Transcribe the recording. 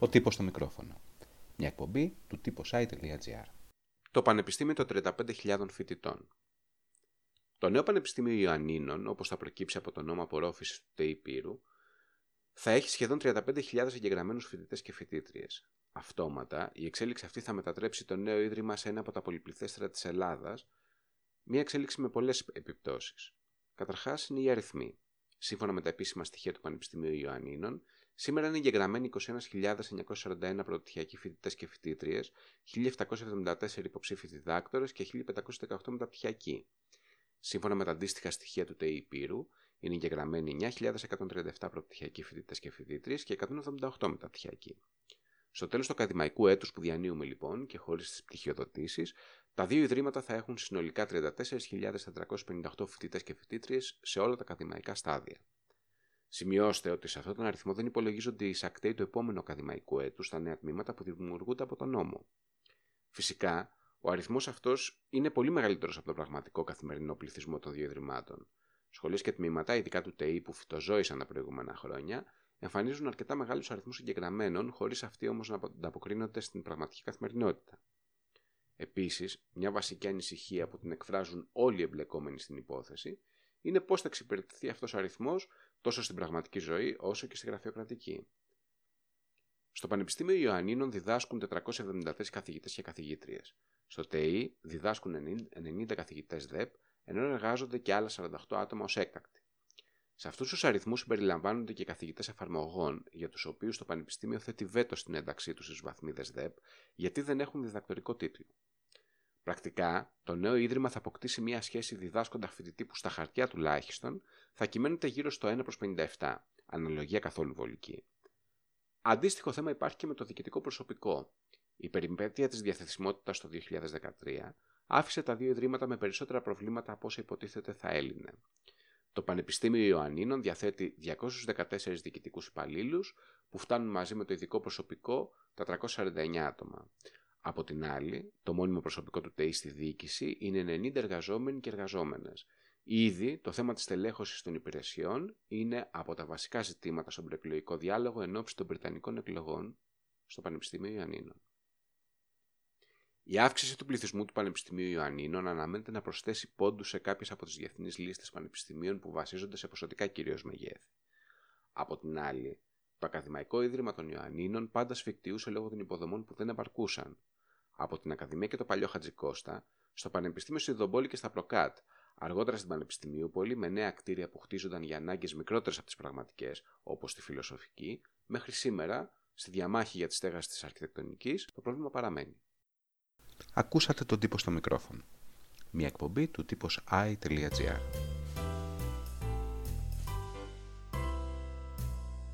Ο τύπος στο μικρόφωνο. Μια εκπομπή του site.gr. Το Πανεπιστήμιο των 35.000 φοιτητών. Το νέο Πανεπιστήμιο Ιωαννίνων, όπως θα προκύψει από το νόμο απορρόφησης του ΤΕΙ Πύρου, θα έχει σχεδόν 35.000 εγγεγραμμένους φοιτητές και φοιτήτριες. Αυτόματα, η εξέλιξη αυτή θα μετατρέψει το νέο ίδρυμα σε ένα από τα πολυπληθέστερα της Ελλάδας, μια εξέλιξη με πολλές επιπτώσεις. Καταρχάς, είναι οι αριθμοί. Σύμφωνα με τα επίσημα στοιχεία του Πανεπιστημίου Ιωαννίνων, σήμερα είναι εγγεγραμμένοι 21.941 πρωτοτυχιακοί φοιτητές και φοιτήτριε, 1.774 υποψήφοι διδάκτορες και 1.518 μεταπτυχιακοί. Σύμφωνα με τα αντίστοιχα στοιχεία του ΤΕΙ Πύρου, είναι εγγεγραμμένοι 9.137 πρωτοτυχιακοί φοιτητές και φοιτήτριε και 178 μεταπτυχιακοί. Στο τέλος του ακαδημαϊκού έτους που διανύουμε λοιπόν και χωρίς τις πτυχιοδοτήσεις, τα δύο ιδρύματα θα έχουν συνολικά 34.458 φοιτητές και φοιτήτριε σε όλα τα ακαδημαϊκά στάδια. Σημειώστε ότι σε αυτόν τον αριθμό δεν υπολογίζονται οι εισακτέοι του επόμενου ακαδημαϊκού έτου στα νέα τμήματα που δημιουργούνται από τον νόμο. Φυσικά, ο αριθμός αυτός είναι πολύ μεγαλύτερος από τον πραγματικό καθημερινό πληθυσμό των δύο ιδρυμάτων. Σχολές και τμήματα, ειδικά του ΤΕΗ που φυτοζώησαν τα προηγούμενα χρόνια, εμφανίζουν αρκετά μεγάλους αριθμούς εγγεγραμμένων, χωρίς αυτοί όμως να ανταποκρίνονται στην πραγματική καθημερινότητα. Επίσης, μια βασική ανησυχία που την εκφράζουν όλοι οι εμπλεκόμενοι στην υπόθεση είναι πώς θα εξυπηρετηθεί αυτός ο αριθμός τόσο στην πραγματική ζωή όσο και στη γραφειοκρατική. Στο Πανεπιστήμιο Ιωαννίνων διδάσκουν 473 καθηγητές και καθηγήτριες. Στο ΤΕΗ διδάσκουν 90 καθηγητές ΔΕΠ, ενώ εργάζονται και άλλα 48 άτομα ως έκτακτοι. Σε αυτούς τους αριθμούς συμπεριλαμβάνονται και καθηγητές εφαρμογών, για τους οποίους το Πανεπιστήμιο θέτει βέτο στην ένταξή τους στις βαθμίδες ΔΕΠ, γιατί δεν έχουν διδακτορικό τίτλο. Πρακτικά, το νέο ίδρυμα θα αποκτήσει μια σχέση διδάσκοντα φοιτητή που στα χαρτιά τουλάχιστον θα κυμαίνεται γύρω στο 1 προς 57, αναλογία καθόλου βολική. Αντίστοιχο θέμα υπάρχει και με το διοικητικό προσωπικό. Η περιπέτεια της διαθεσιμότητας το 2013 άφησε τα δύο ιδρύματα με περισσότερα προβλήματα από όσα υποτίθεται θα έλυνε. Το Πανεπιστήμιο Ιωαννίνων διαθέτει 214 διοικητικούς υπαλλήλους που φτάνουν μαζί με το ειδικό προσωπικό τα 349 άτομα. Από την άλλη, το μόνιμο προσωπικό του ΤΕΙ στη διοίκηση είναι 90 εργαζόμενοι και εργαζόμενες. Ήδη το θέμα της τελέχωση των υπηρεσιών είναι από τα βασικά ζητήματα στον προεκλογικό διάλογο εν ώψη των Βρετανικών εκλογών στο Πανεπιστήμιο Ιωαννίνων. Η αύξηση του πληθυσμού του Πανεπιστημίου Ιωαννίνων αναμένεται να προσθέσει πόντους σε κάποιες από τις διεθνείς λίστες πανεπιστημίων που βασίζονται σε ποσοτικά κυρίως μεγέθη. Από την άλλη, το Ακαδημαϊκό Ίδρυμα των Ιωαννίνων πάντα σφιχτιούσε λόγω των υποδομών που δεν επαρκούσαν. Από την Ακαδημία και το παλιό Χατζικώστα, στο Πανεπιστήμιο Σιδομπόλη και στα Προκάτ, αργότερα στην Πανεπιστημίουπολη με νέα κτίρια που χτίζονταν για ανάγκες μικρότερες από τις πραγματικές, όπως τη φιλοσοφική, μέχρι σήμερα, στη διαμάχη για τη στέγαση της αρχιτεκτονικής, το πρόβλημα παραμένει. Ακούσατε τον τύπο στο μικρόφωνο. Μια εκπομπή του τύπος i.gr.